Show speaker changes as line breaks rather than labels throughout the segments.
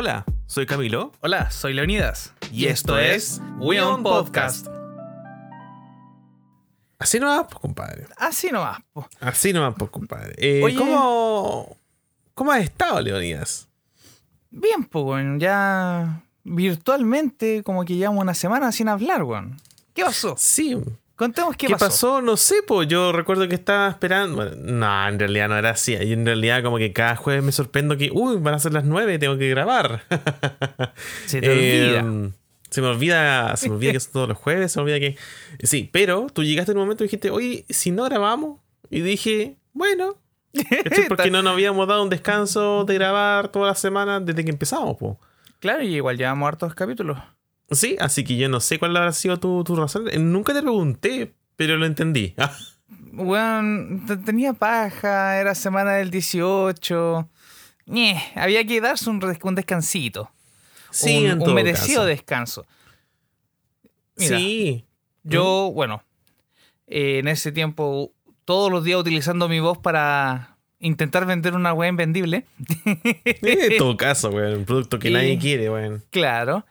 Hola, soy Camilo.
Hola, soy Leonidas.
Y esto es We On Podcast. Así nomás, pues, compadre.
Así nomás. po.
Así nomás, pues, compadre. Eh,
Oye.
¿cómo, ¿Cómo has estado, Leonidas?
Bien, pues, weón. Ya virtualmente, como que llevamos una semana sin hablar, weón. ¿Qué pasó?
Sí.
Contemos qué,
¿Qué, pasó? No sé, pues yo recuerdo que estaba esperando. Bueno, no, en realidad no era así. Y en realidad, como que cada jueves me sorprendo que, uy, van a ser las nueve, tengo que grabar.
Se te olvida.
Eh, se me olvida, se me olvida que son todos los jueves, se me olvida que. Sí, pero tú llegaste en un momento y dijiste, oye, si no grabamos. Y dije, bueno. ¿cachai? Porque no nos habíamos dado un descanso de grabar toda la semana desde que empezamos, pues.
Claro, y igual llevamos hartos capítulos.
Sí, así que yo no sé cuál habrá sido tu, tu razón. Eh, Nunca te pregunté, pero lo entendí.
Weón, te- tenía paja, era semana del 18. Ñe, había que darse un, un descansito.
sí,
un,
en
un
todo
merecido
caso.
descanso. Mira,
Sí.
Yo, bueno, eh, en ese tiempo, todos los días utilizando mi voz para intentar vender una web invendible.
En todo caso, weón. Un producto que
Y-
nadie quiere, weón.
Claro.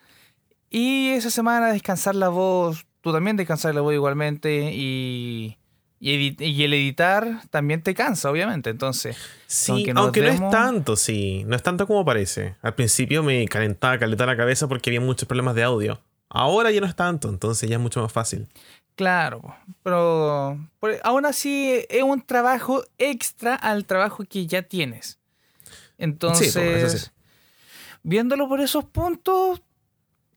Y esa semana descansar la voz, tú también descansar la voz igualmente y, y, el editar también te cansa, obviamente. Entonces,
Sí,
Aunque
no es tanto, sí. No es tanto como parece. Al principio me calentaba, calentaba la cabeza porque había muchos problemas de audio. Ahora ya no es tanto, entonces ya es mucho más fácil.
claro, pero, pero aún así es un trabajo extra al trabajo que ya tienes. Entonces,
eso sí.
viéndolo por esos puntos,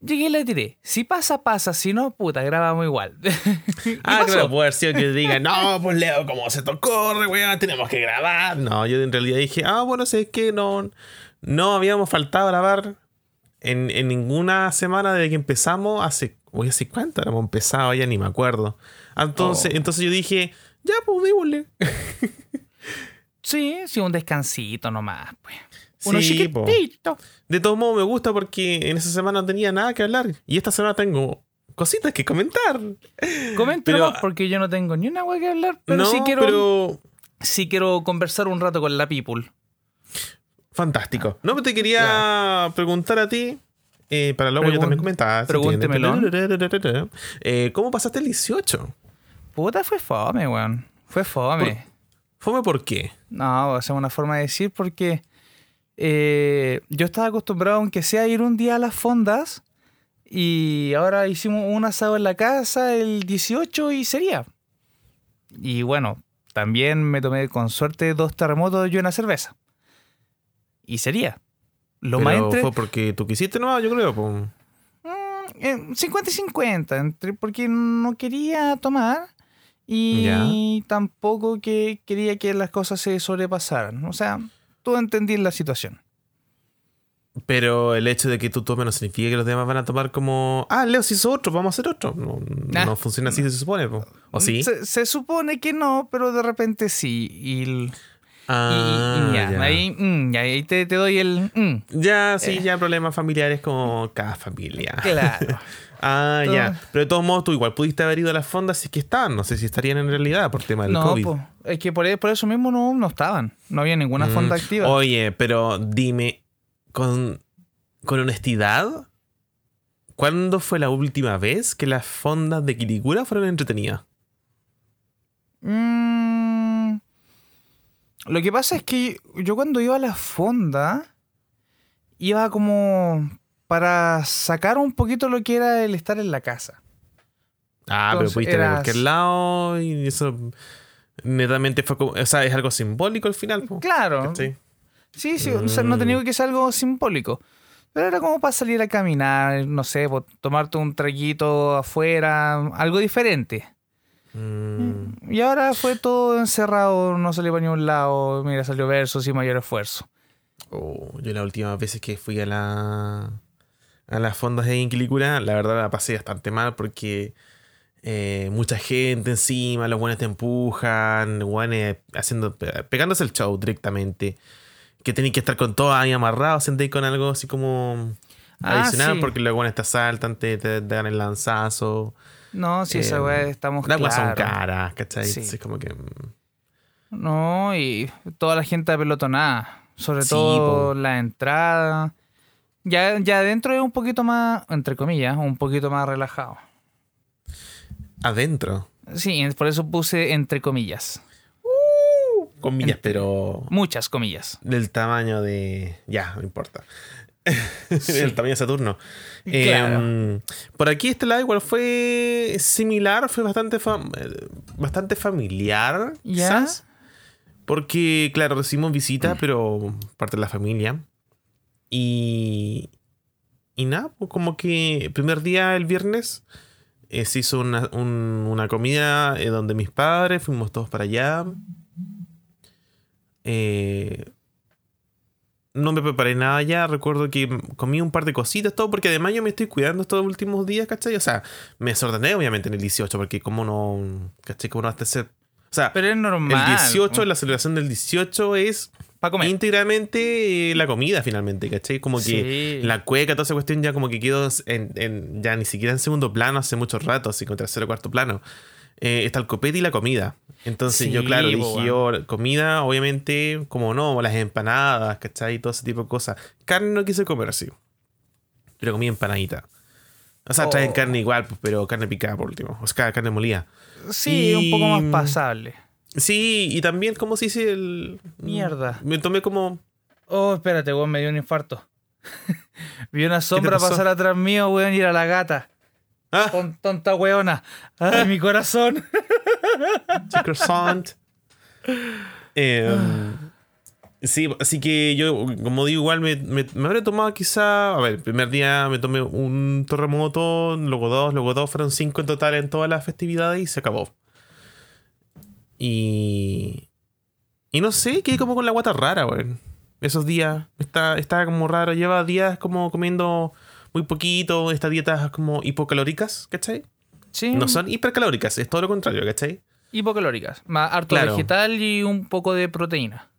llegué y la tiré. Si pasa, pasa. Si no, puta, grabamos igual.
Ah, claro, puede sido que digan, no, pues Leo, ¿cómo se te ocurre, weón? Tenemos que grabar. No, yo en realidad dije, ah, bueno, sé que no, no habíamos faltado a grabar en, en ninguna semana desde que empezamos hace, oye, ¿hace cuánto hemos empezado? Ya ni me acuerdo. Entonces,
Oh.
entonces yo dije, ya, pues démosle.
Sí, sí, un descansito nomás, pues. Uno
Sí, po. De todos modos me gusta porque en esa semana no tenía nada que hablar y esta semana tengo cositas que comentar.
Comenta porque yo no tengo ni una wea que hablar, pero
no,
sí quiero,
pero
sí quiero conversar un rato con la people.
fantástico. No, pero te quería preguntar a ti, eh, para luego yo
Pregun-
también comentar. si
pregúntemelo.
Eh, ¿Cómo pasaste el 18?
Puta, fue fome, weón. Fue fome.
Fome por qué.
No, o sea, una forma de decir porque eh, yo estaba acostumbrado, aunque sea ir un día a las fondas, y ahora hicimos un asado en la casa el 18 y sería. Y bueno, también me tomé con suerte dos terremotos y una cerveza. Y sería. Lo
Pero
más entre...
fue porque tú quisiste, no, yo creo. po.
Mm, eh, 50 y 50, entre, porque no quería tomar y
Ya.
tampoco que quería que las cosas se sobrepasaran. O sea, tú entendí la situación.
Pero el hecho de que tú tomes no significa que los demás van a tomar como, ah, Leo se hizo otro, vamos a hacer otro. No,
Ah.
no funciona así, se supone. po. ¿O sí?
Se, se supone que no, pero de repente sí. Y, y- y
Ah,
ya,
ya.
ahí, mm, ya, ahí te, te doy el... mm,
Ya, sí,
Eh.
ya problemas familiares como cada familia.
claro.
Ah,
Todo-
ya. Pero de todos modos, tú igual pudiste haber ido a las fondas si es que estaban. No sé si estarían en realidad por tema del
no,
COVID.
po, es que por, por eso mismo no, no estaban. No había ninguna
Mm.
fonda activa.
Oye, pero dime, con, con honestidad, ¿cuándo fue la última vez que las fondas de Quilicura fueron entretenidas?
Mm, lo que pasa es que yo cuando iba a la fonda, iba como para sacar un poquito lo que era el estar en la casa.
Ah,
Entonces,
pero pudiste
eras-
cualquier lado y eso netamente fue como, o sea, es algo simbólico al final. po,
Claro. Sí, sí, o sea, no
Mm.
tenía que ser algo simbólico. Pero era como para salir a caminar, no sé, tomarte un traguito afuera, algo diferente.
Mm.
Y ahora fue todo encerrado, no salió para ningún lado, mira, salió verso sin mayor esfuerzo.
Oh, yo las últimas veces que fui a la a las fondas de Inquilicura, la verdad la pasé bastante mal porque eh, mucha gente encima, los buenos te empujan, buenos haciendo, pe- pegándose el show directamente. Que tenéis que estar con todo ahí amarrado, sentéis con algo así como
Ah,
adicional,
sí.
porque los buenos te asaltan, te, te dan el lanzazo.
No, si esa
Eh,
weá estamos
Las weas son
claro.
caras, ¿cachai?
Sí.
Entonces, como que. mm,
No, y toda la gente apelotonada. Sobre
Sí,
todo
po.
la entrada. Ya, ya adentro es un poquito más, entre comillas, un poquito más relajado.
Adentro.
Sí, por eso puse entre comillas.
Comillas, pero
Muchas comillas.
del tamaño de... Ya, no importa.
Sí.
del tamaño de Saturno.
Claro.
Eh, por aquí este lado igual fue similar, fue bastante, fam- bastante familiar.
¿Ya?
Quizás, porque, claro, recibimos visita, pero parte de la familia. Y. Y nada, pues como que el primer día, el viernes, eh, se hizo una, un- una comida eh, donde mis padres, fuimos todos para allá. Eh, no me preparé nada ya, recuerdo que comí un par de cositas, todo, porque además yo me estoy cuidando estos últimos días, ¿cachai? O sea, me desordené obviamente en el 18, porque como no, ¿cachai? Como no hasta ser... O sea,
Pero es normal.
el 18, la celebración del 18 es
Para comer.
íntegramente eh, la comida finalmente, ¿cachai? Como que
Sí.
la cueca, toda esa cuestión ya como que quedó en, en- ya ni siquiera en segundo plano hace mucho rato, así como tercero o cuarto plano. Eh, está el copete y la comida. Entonces yo, claro, dije yo, comida, obviamente, como no, las empanadas, ¿cachai? Todo ese tipo de cosas. Carne no quise comer así. Pero comí empanadita. O sea, traen
Oh.
carne igual, pero carne picada por último. O sea, carne molida.
Sí,
Y-
un poco más pasable.
Sí, y también, ¿cómo se dice? El...
Mierda.
Me tomé como...
Oh, espérate, weón, me dio un infarto. Vi una sombra pasar atrás mío, weón, y era la gata.
Ah,
Ton- tonta weona. Ay, mi corazón.
Em, sí, así que yo, como digo, igual me, me, me habré tomado quizá. A ver, el primer día me tomé un terremoto, luego dos, luego dos, fueron cinco en total en todas las festividades y se acabó. Y. Y no sé, quedé como con la guata rara, weón. Esos días. Está, estaba como raro. Lleva días como comiendo muy poquito. Estas dietas como hipocalóricas, ¿cachai?
Sí.
No son hipercalóricas, es todo lo contrario, ¿cachai?
Hipocalóricas. Más harto
Claro.
vegetal y un poco de proteína.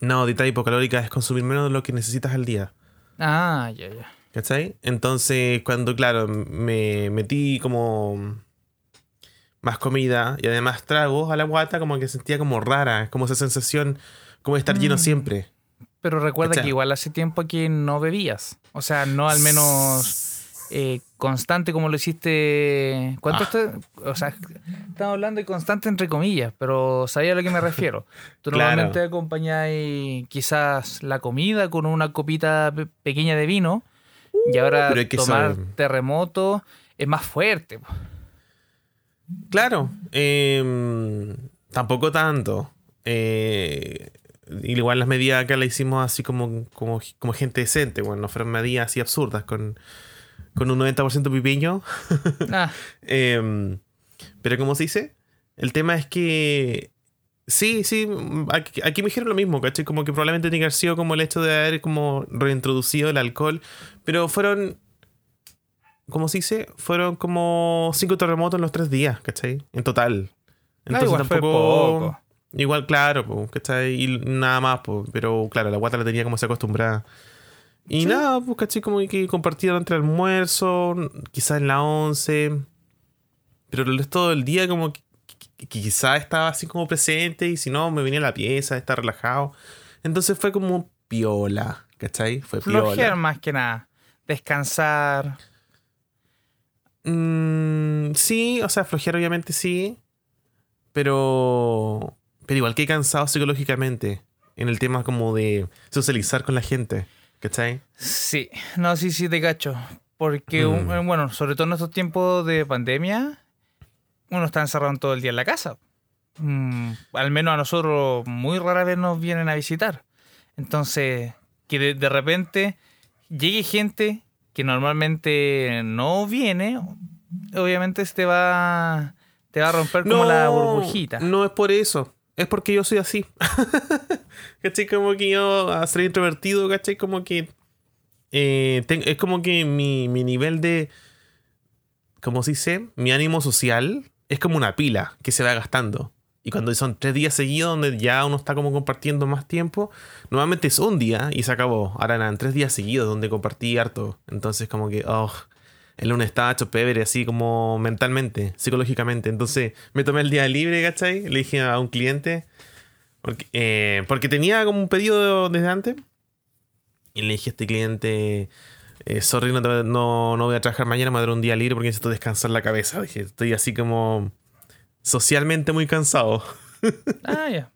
No, dieta hipocalórica es consumir menos de lo que necesitas al día.
Ah, ya, ya.
¿Cachai? Entonces, cuando, claro, me metí como más comida y además tragos a la guata, como que sentía como rara, como esa sensación como de estar lleno
Mm.
siempre.
Pero recuerda
¿Cachai?
que igual hace tiempo que no bebías. O sea, no al menos eh, constante como lo hiciste. ¿Cuánto
Ah.
te- O sea, estamos hablando de constante entre comillas, pero sabía a lo que me refiero. Tú
Claro.
normalmente acompañáis quizás la comida con una copita pe- pequeña de vino. y ahora
pero hay que
tomar
saber.
terremoto es más fuerte.
Claro, em, tampoco tanto. Eh, igual las medidas acá las hicimos así como, como, como gente decente, bueno, no fueron medidas así absurdas con, con un 90% pipiño.
Ah,
Em, pero como se dice, el tema es que sí, sí, aquí, aquí me dijeron lo mismo, ¿cachai? Como que probablemente tiene que haber sido como el hecho de haber como reintroducido el alcohol, pero fueron, ¿cómo se dice? Fueron como cinco terremotos en los tres días, ¿cachai? En total.
Ah, igual fue poco.
Igual, claro, po, ¿cachai? Y nada más, po, pero claro, la guata la tenía como se acostumbrada. Y
Sí.
nada, pues, ¿cachai? Como que compartieron entre el almuerzo, quizás en la once. Pero el resto del día, como que, quizás estaba así como presente, y si no, me venía a la pieza, estar relajado. Entonces fue como piola, ¿cachai? Fue
flojear
piola.
más que nada. Descansar.
Mm, sí, o sea, flojear obviamente sí. Pero. Pero igual que cansado psicológicamente. En el tema como de socializar con la gente. ¿Cachai?
Sí, no, sí, sí, te cacho. Porque,
Mm.
bueno, sobre todo en estos tiempos de pandemia, uno está encerrado todo el día en la casa. Mm, al menos a nosotros muy rara vez nos vienen a visitar. Entonces, que de, de repente llegue gente que normalmente no viene, obviamente te va, te va a romper como la burbujita.
No es por eso. Es porque yo soy así. ¿Cachai? Como que yo, a ser introvertido, ¿cachai? Como que. eh, es como que mi, mi nivel de. ¿Cómo se dice? Mi ánimo social es como una pila que se va gastando. Y cuando son tres días seguidos, donde ya uno está como compartiendo más tiempo, nuevamente es un día y se acabó. Ahora eran tres días seguidos donde compartí harto. Entonces, como que, oh, el lunes estaba hecho pebre, así como mentalmente, psicológicamente. Entonces, me tomé el día libre, ¿cachai? Le dije a un cliente, porque, eh, porque tenía como un pedido desde antes. Y le dije a este cliente, eh, sorry, no, no, no voy a trabajar mañana, me voy un día libre porque necesito descansar la cabeza. Dije, estoy así como socialmente muy cansado.
Ah, ya.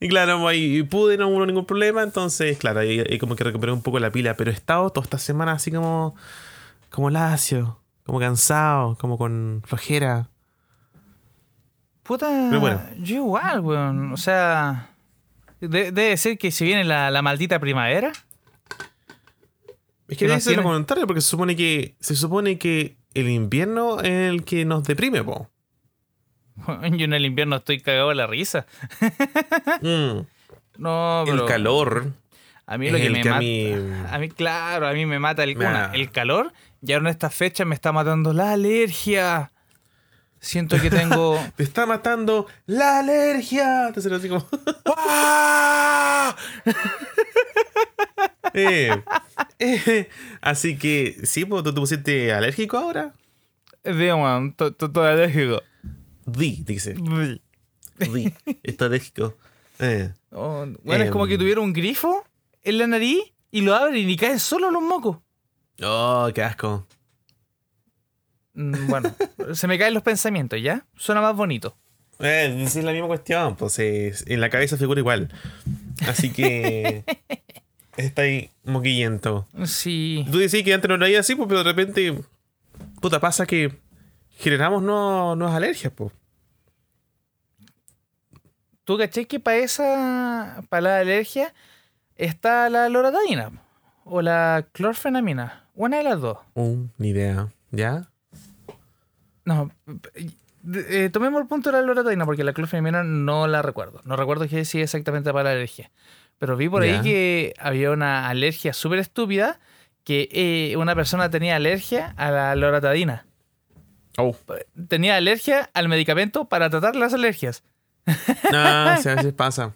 Y claro, ahí pude, no hubo ningún problema. Entonces, claro, ahí, ahí como que recuperé un poco la pila. Pero he estado toda esta semana así como, como lacio, como cansado, como con flojera.
Puta,
Pero bueno.
yo igual, weón. O sea, de- debe ser que si viene la, la maldita primavera.
Es que
¿Qué
debe ser lo contrario, porque se supone que, se supone que el invierno es el que nos deprime, po.
Yo en el invierno estoy cagado de la risa.
Mm,
No, pero
el calor.
A mí lo que me
que a
mata.
mí-
A mí, claro, a mí me mata el, una, el calor. Y ahora en esta fecha me está matando la alergia. Siento que tengo.
Te está matando la alergia. Te así como.
¡Ah!
eh, eh, Así que, sí, pues tú te pusiste alérgico ahora.
Digamos, estoy alérgico.
Di, dice. Di, está alérgico. Eh.
Oh, bueno, es como
Em.
que tuviera un grifo en la nariz y lo abren y caen solo los mocos.
Oh, qué asco.
Mm, Bueno, se me caen los pensamientos, ¿ya? Suena más bonito.
Eh, es la misma cuestión, pues en la cabeza figura igual. Así que está ahí moquillento.
Sí.
Tú decís que antes no lo había así, pues, pero de repente, puta, pasa que generamos no- nuevas alergias, pues.
¿Tú caché que para esa, para la alergia está la loratadina o la clorfenamina? Una de las dos.
Uh, ni idea. ¿Ya?
No, eh, tomemos el punto de la loratadina porque la clorfenamina no la recuerdo. No recuerdo qué decía exactamente para la alergia. Pero vi por ahí que había una alergia súper estúpida que eh, una persona tenía alergia a la loratadina.
Oh.
Tenía alergia al medicamento para tratar las alergias.
No, o sea, a veces pasa.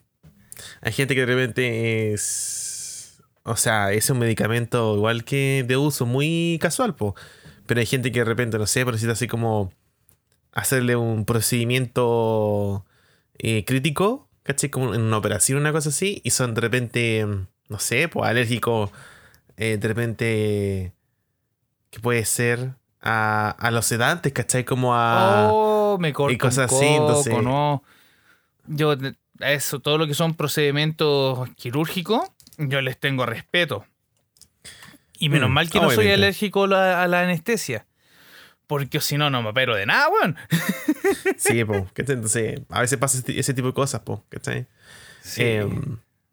Hay gente que de repente es. O sea, es un medicamento igual que de uso muy casual, po. Pero hay gente que de repente, no sé, pero necesita así como hacerle un procedimiento eh, crítico, ¿cachai? Como en una operación, una cosa así, y son de repente, no sé, pues alérgicos, eh, de repente, que puede ser a, a los sedantes, ¿cachai? Como a.
oh, me corto
y cosas
un
así, entonces-
no. Yo, eso, todo lo que son procedimientos quirúrgicos, yo les tengo respeto. Y menos
Mm,
mal que no soy alérgico a la, a la anestesia. Porque si no, no me opero de nada, weón.
Sí, po. Entonces, a veces pasa ese, ese tipo de cosas, po, ¿cachai?
Sí.
Eh,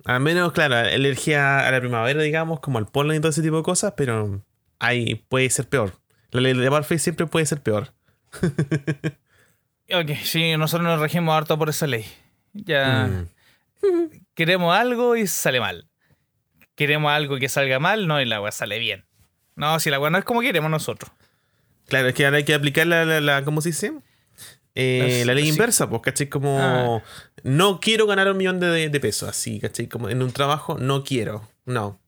al menos, claro, alergia a la primavera, digamos, como al polen y todo ese tipo de cosas, pero ahí puede ser peor. La ley de Murphy siempre puede ser peor.
ok, sí, nosotros nos regimos harto por esa ley. Ya
Mm.
queremos algo y sale mal. Queremos algo que salga mal, no, y la weá sale bien. No, si la weá no es como queremos nosotros.
Claro, es que ahora hay que aplicar la, la, la- ¿cómo se dice? Eh, la ley
sí.
inversa, pues, ¿cachai? Como
Ah.
no quiero ganar un millón de, de- de pesos, así, ¿cachai? Como en un trabajo, no quiero. No.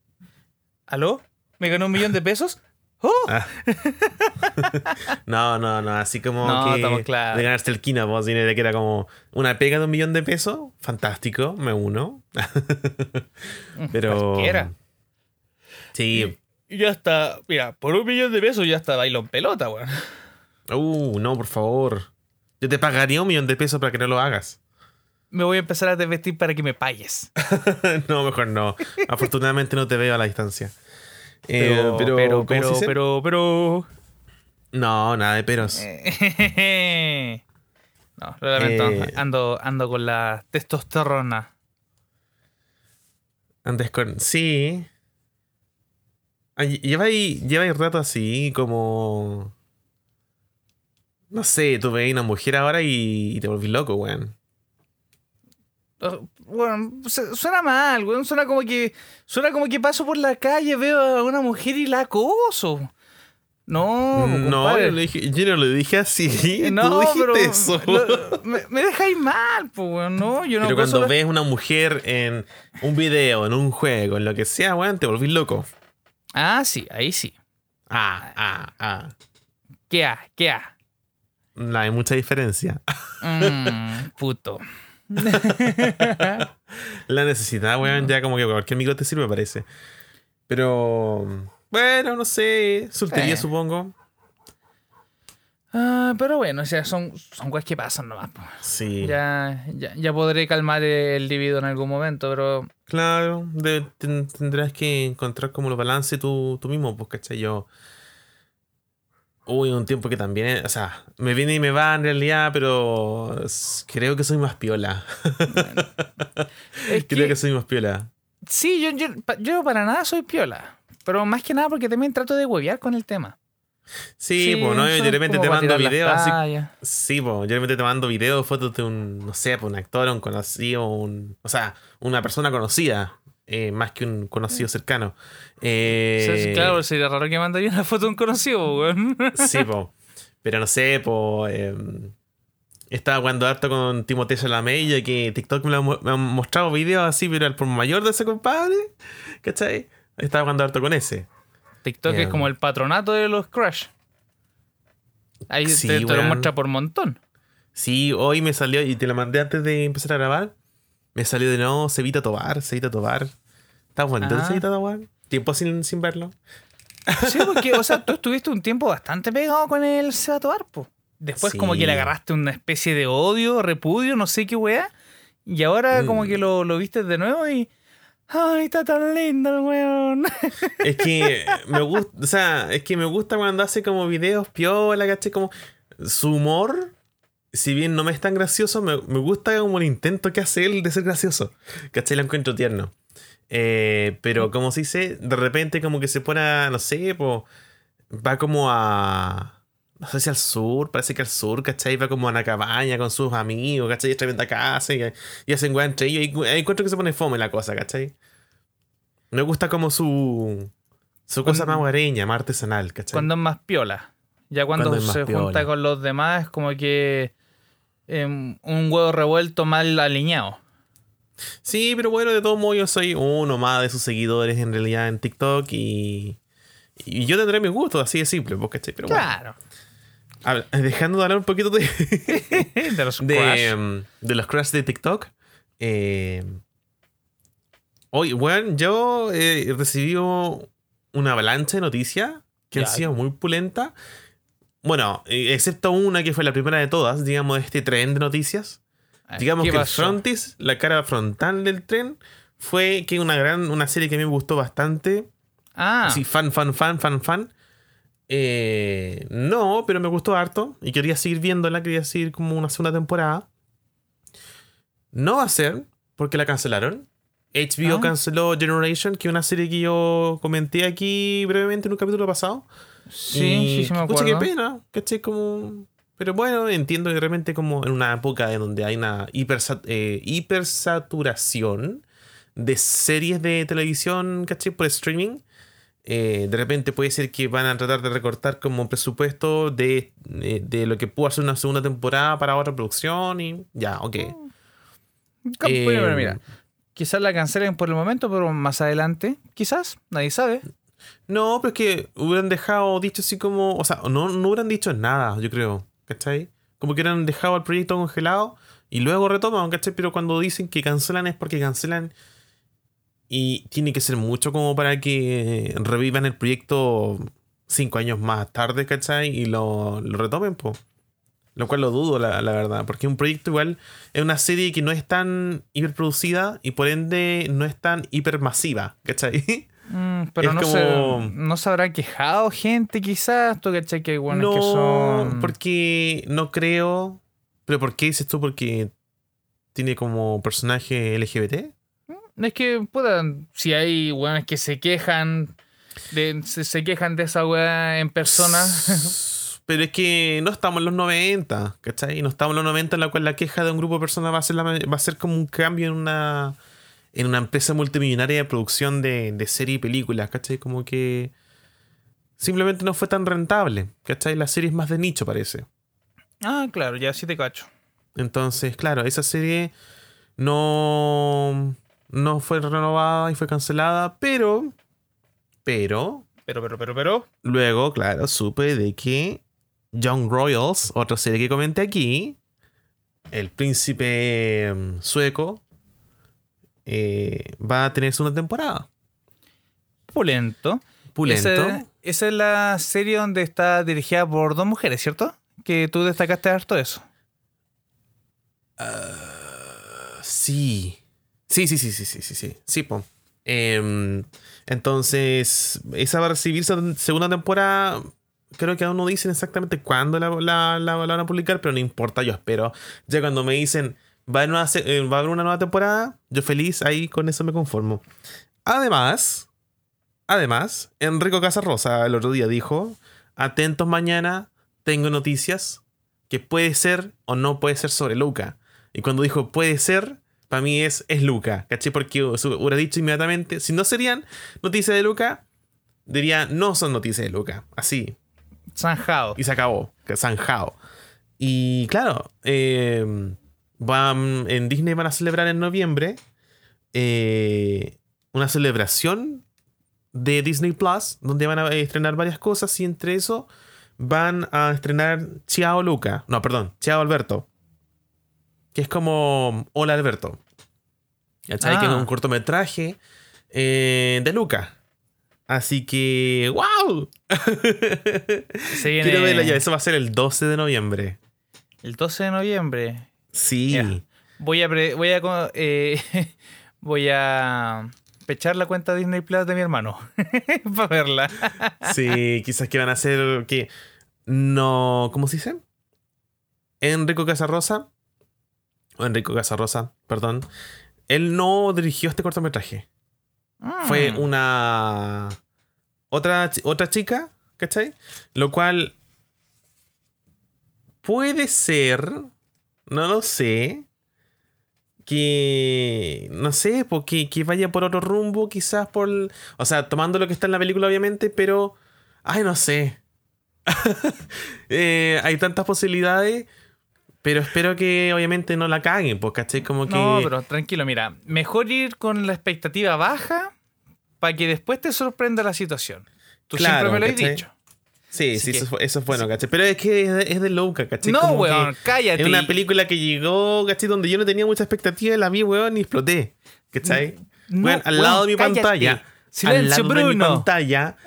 ¿Aló? ¿Me ganó un millón de pesos? ¡Oh!
Ah. no, no, no, así como
No,
que de ganarse el quina, pues, dinero que era como una pega de un millón de pesos, fantástico, me uno. Pero.
Cualquiera.
Sí.
Y ya está, mira, por un millón de pesos ya está bailo en pelota, weón.
Uh, no, por favor. Yo te pagaría un millón de pesos para que no lo hagas.
Me voy a empezar a desvestir para que me pagues.
no, mejor no. Afortunadamente no te veo a la distancia. Eh,
Pero,
pero,
pero,
¿cómo
pero,
dice?
pero, pero,
No, nada de peros.
Eh, No, lo lamento.
Eh.
Ando, ando con la testosterona.
Antes con. Sí. Ay, Lleváis lleváis rato así, como. No sé, tú veis una mujer ahora y, y te volvís loco, weón.
Bueno, su- suena mal, weón. Suena como que. Suena como que paso por la calle, veo a una mujer y la acoso. No, pues,
no, yo, le dije, yo no lo dije así.
No,
tú dijiste
pero
eso.
lo- me, me dejáis mal, pues, weón. No, yo no
Pero cuando
la-
ves una mujer en un video, en un juego, en lo que sea, weón, te volvís loco.
Ah, sí, ahí sí.
Ah, ah, ah.
¿Qué ha? ¿Qué ha?
No hay mucha diferencia.
Mm, puto.
La necesidad, weón, ya como que cualquier micro te sirve, parece. Pero. Bueno, no sé. Soltería,
Eh.
supongo.
Ah, pero bueno, o sea, son, son cosas que pasan nomás. po.
Sí.
Ya, ya, ya podré calmar el libido en algún momento, pero
Claro, de- tendrás que encontrar como los balances tú, tú mismo, pues, ¿cachai? Yo. Uy, un tiempo que también, o sea, me viene y me va en realidad, pero creo que soy más piola.
es
creo
que,
soy más piola.
sí, yo, yo, yo para nada soy piola. Pero más que nada porque también trato de huevear con el tema.
Sí, pues, ¿no? Yo de repente te mando videos así. Sí, pues, yo de repente te mando videos, fotos de un, no sé, pues, un actor, un conocido, un, o sea, una persona conocida, eh, más que un conocido cercano.
O
Eh,
sea, sí, claro, sería raro que mandaría una foto de un conocido, weón.
Sí, po. Pero no sé, po. em, estaba jugando harto con Timothée Chalamet y que TikTok me, lo me han mostrado videos así, pero al por mayor de ese compadre, ¿cachai? Estaba jugando harto con ese.
TikTok es
Em.
como el patronato de los crush. Ahí
Sí,
te, te lo muestra por montón.
Sí, hoy me salió, y te lo mandé antes de empezar a grabar, me salió de nuevo Cevita Tobar, Cevita Tobar. Está el
Ah.
Cevita Tobar. Tiempo sin, sin verlo.
Sí, porque, o sea, tú estuviste un tiempo bastante pegado con el Sebato Arpo. Después como que le agarraste una especie de odio, repudio, no sé qué weá. Y ahora como
Mm.
que lo, lo viste de nuevo y... ¡Ay, está tan lindo el weón!
Es que me gusta, o sea, es que me gusta cuando hace como videos piola, ¿cachai? Como su humor, si bien no me es tan gracioso, me, me gusta como el intento que hace él de ser gracioso. ¿Cachai? Lo encuentro tierno. Eh, pero como se dice, de repente como que se pone a, no sé, po, va como a... No sé si al sur, parece que al sur, ¿cachai? Va como a una cabaña con sus amigos, ¿cachai? Es tremenda casa y, y hacen weá entre ellos. Y ahí encuentro que se pone fome la cosa, ¿cachai? Me gusta como su... Su cosa
Cuando-
más hogareña, más artesanal, ¿cachai?
Cuando es más piola. Ya cuando,
Cuando
se junta con los demás es como que... em, un huevo revuelto mal alineado.
Sí, pero bueno, de todos modos yo soy uno más de sus seguidores en realidad en TikTok y... Y yo tendré mis gustos, así de simple, pues, ¿cachai? Pero bueno,
Claro.
habla- dejando de hablar un poquito de...
de los
de, em, de los crush de TikTok. Eh, hoy, bueno, yo he recibido una avalancha de noticias que han sido muy pulentas. Bueno, eh, excepto una que fue la primera de todas, digamos, de este tren de noticias.
Ay,
Digamos
¿qué
que el frontis, la cara frontal del tren, fue que una gran, una serie que a mí me gustó bastante.
Ah,
Así, fan, fan, fan, fan, fan. Eh, no, pero me gustó harto y quería seguir viéndola, quería seguir como una segunda temporada. No va a ser, porque la cancelaron. HBO
Ah.
canceló Generation, que es una serie que yo comenté aquí brevemente en un capítulo pasado.
Sí, sí, sí me
pucha,
acuerdo.
qué pena, ¿cachai? Como... Pero bueno, entiendo que de repente como en una época en donde hay una hipersa- eh, hipersaturación de series de televisión, ¿cachai? Por streaming, eh, de repente puede ser que van a tratar de recortar como presupuesto de, eh, de lo que pudo hacer una segunda temporada para otra producción y ya, ok. Eh,
bueno, mira, quizás la cancelen por el momento, pero más adelante, quizás, nadie sabe.
No, pero es que hubieran dejado dicho así como, o sea, no, no hubieran dicho nada, yo creo, ¿cachai? Como que hubieran dejado el proyecto congelado y luego retoman, ¿cachai? Pero cuando dicen que cancelan es porque cancelan y tiene que ser mucho como para que revivan el proyecto cinco años más tarde, ¿cachai? Y lo, lo retomen, pues. Lo cual lo dudo, la, la verdad, porque un proyecto igual es una serie que no es tan hiperproducida y por ende no es tan hipermasiva, ¿cachai?
Mm, pero
Es
no,
como-
se, no se habrá quejado gente, quizás. Tú cachai que bueno
no,
que son.
porque no creo. ¿Pero por qué dices tú? Porque tiene como personaje LGBT.
Es que, puta, si hay weones que se quejan. De, se, se quejan de esa weá en persona.
Pero es que no estamos en los 90, ¿cachai? No estamos en los 90 en la cual la queja de un grupo de personas va a ser, la- va a ser como un cambio en una, en una empresa multimillonaria de producción de, de serie y películas, ¿cachai? Como que simplemente no fue tan rentable, ¿cachai? La serie es más de nicho, parece.
ah, claro, ya sí te cacho.
Entonces, claro, esa serie no, no fue renovada y fue cancelada, pero, pero,
Pero, pero, pero, pero.
luego, claro, supe de que Young Royals, otra serie que comenté aquí, el príncipe mm, sueco, eh, va a tener una temporada.
Pulento.
Pulento.
Esa, esa es la serie donde está dirigida por dos mujeres, ¿cierto? Que tú destacaste harto eso.
Sí. Sí, sí, sí, sí, sí, sí, sí. Sí, po. Em, entonces, esa va a recibir segunda temporada. Creo que aún no dicen exactamente cuándo la, la- la- la van a publicar, pero no importa, yo espero. Ya cuando me dicen va a haber una, se- eh, va a haber una nueva temporada, yo feliz, ahí con eso me conformo. Además, además, Enrico Casarrosa el otro día dijo: Atentos mañana, tengo noticias que puede ser o no puede ser sobre Luca. Y cuando dijo puede ser, para mí es, es Luca, ¿cachai? Porque hubiera dicho inmediatamente, si no serían noticias de Luca, diría no son noticias de Luca. Así.
Zanjado.
Y se acabó. Que zanjao. Y claro, eh, van, en Disney van a celebrar en noviembre eh, una celebración de Disney Plus, donde van a estrenar varias cosas y entre eso van a estrenar Ciao Luca. No, perdón, Ciao Alberto. Que es como Hola Alberto. ¿Cachai?
Ah.
Que es un cortometraje eh, de Luca. Así que, ¡wow!
Viene
Quiero verla ya. Eso va a ser el 12 de noviembre.
el 12 de noviembre.
Sí.
Voy a, pre- voy a, eh, voy a pechar la cuenta Disney Plus de mi hermano para verla.
Sí, quizás que van a hacer que no, ¿cómo se dice? Enrico Casarrosa, o Enrico Casarrosa, perdón, él no dirigió este cortometraje. Fue
Mm.
una otra otra chica, ¿cachai? Lo cual puede ser, no lo sé, que no sé, porque que vaya por otro rumbo, quizás por, el- o sea, tomando lo que está en la película obviamente, pero ay, no sé. Eh, hay tantas posibilidades, pero espero que obviamente no la caguen, pues, ¿cachai? Como que
No, pero tranquilo, mira. Mejor ir con la expectativa baja para que después te sorprenda la situación. Tú
Claro,
siempre me lo has dicho.
Sí,
Así
sí,
que-
eso, fue- eso es bueno, ¿cachai? Pero es que es de, es de Luca, ¿cachai?
No,
Como
weón,
que
cállate.
Es una película que llegó, ¿cachai? Donde yo no tenía mucha expectativa, la vi, weón, y exploté, ¿cachai?
No,
Weón, al
weón,
lado de mi
cállate.
pantalla.
Silencio,
al lado de mi
Bruno.
pantalla.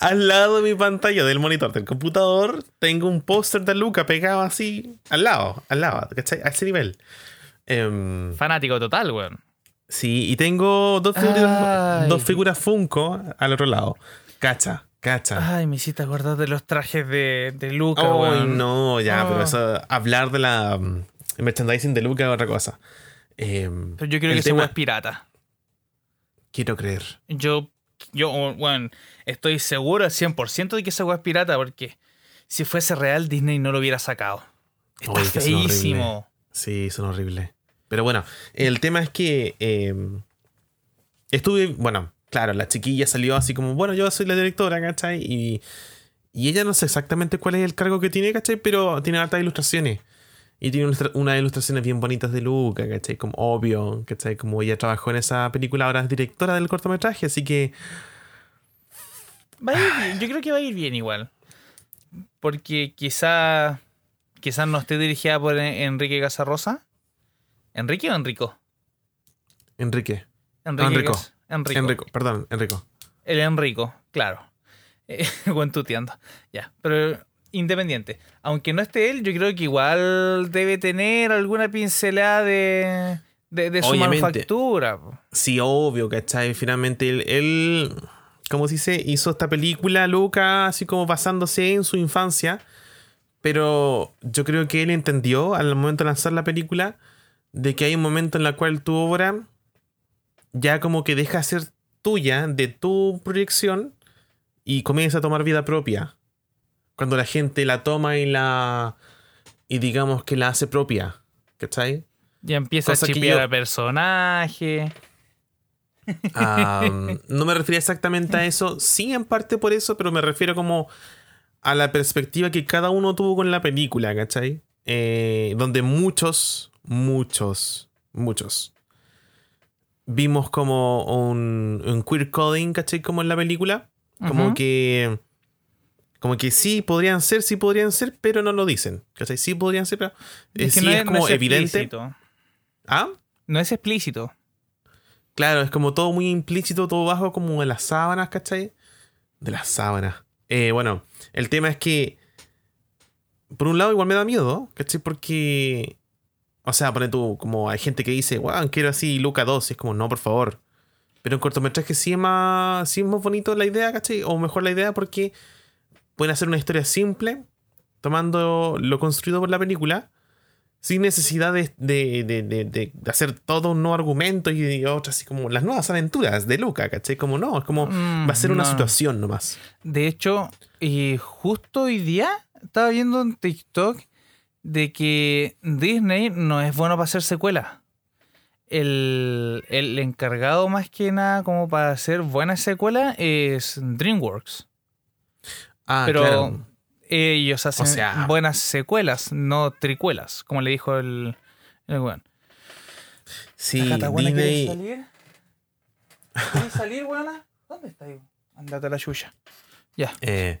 al lado de mi pantalla del monitor del computador, tengo un póster de Luca pegado así, al lado, al lado, ¿cachai? A ese nivel. Em,
Fanático total, weón.
Sí, y tengo dos figuras, dos figuras Funko al otro lado. Cacha, cacha.
Ay, me hiciste acordar de los trajes de, de Luca,
Ay,
weón.
no, ya,
Ah.
pero eso, hablar de la mm, merchandising de Luca es otra cosa. Em,
Pero yo creo que ese
tema-
weón es pirata.
Quiero creer.
Yo, yo, bueno, estoy seguro al 100% de que ese es pirata porque si fuese real, Disney no lo hubiera sacado. Está
son
feísimo.
Sí, son horribles. Pero bueno, el tema es que em, estuve, bueno, claro, la chiquilla salió así como, bueno, yo soy la directora, ¿cachai? Y, y ella no sé exactamente cuál es el cargo que tiene, ¿cachai? Pero tiene hartas ilustraciones. Y tiene unas unas ilustraciones bien bonitas de Luca, ¿cachai? Como obvio, ¿cachai? Como ella trabajó en esa película, ahora es directora del cortometraje, así que
Va a ir bien, Yo creo que va a ir bien igual. Porque quizá, quizás no esté dirigida por En- Enrique Casarrosa. ¿Enrique o Enrico?
Enrique.
Enrique
Enrico.
Enrico.
Enrico, perdón, Enrico.
El Enrico, claro. Eh, buen tuteando. Ya, pero independiente. Aunque no esté él, yo creo que igual debe tener alguna pincelada de, de, de su
Obviamente.
manufactura.
Sí, obvio, ¿cachai? Finalmente él, él, ¿cómo se dice? Hizo esta película, Luca, así como basándose en su infancia. Pero yo creo que él entendió al momento de lanzar la película de que hay un momento en el cual tu obra ya como que deja de ser tuya, de tu proyección, y comienza a tomar vida propia. Cuando la gente la toma y la... y digamos que la hace propia, ¿cachai?
Ya empieza
Cosa
a chipear
yo-
al personaje.
No me refiero exactamente a eso, sí en parte por eso, pero me refiero como a la perspectiva que cada uno tuvo con la película, ¿cachai? Eh, donde muchos, muchos, muchos vimos como un, un queer coding, ¿cachai? Como en la película, como que... Como que sí podrían ser, sí podrían ser, pero no lo dicen. ¿Cachai? Sí podrían ser, pero... eh,
Es que
sí
no
es, como
es
evidente.
explícito.
¿Ah?
No es explícito.
Claro, es como todo muy implícito, todo bajo como de las sábanas, ¿cachai? De las sábanas. Eh, bueno, el tema es que, por un lado, igual me da miedo, ¿cachai? Porque, o sea, pone tú, como hay gente que dice, wow, quiero así Luca 2, y es como, no, por favor. Pero en cortometraje sí es más, sí es más bonito la idea, ¿cachai? O mejor la idea porque pueden hacer una historia simple, tomando lo construido por la película, sin necesidad de, de, de, de hacer todo un nuevo argumento y, otras, así como las nuevas aventuras de Luca, ¿cachai? Como no, es como
Mm,
va a ser una situación nomás.
De hecho, y justo hoy día estaba viendo en TikTok de que Disney no es bueno para hacer secuelas. El, el encargado más que nada como para hacer buenas secuelas es DreamWorks.
Ah,
Pero
claro.
ellos hacen
sea-
buenas secuelas, no tricuelas, como le dijo el, el weón.
Sí,
¿La Cata buena quiere
Disney.
salir? ¿Quieres salir, weona? ¿Dónde está ahí? Andate a la chucha. Ya.
Eh,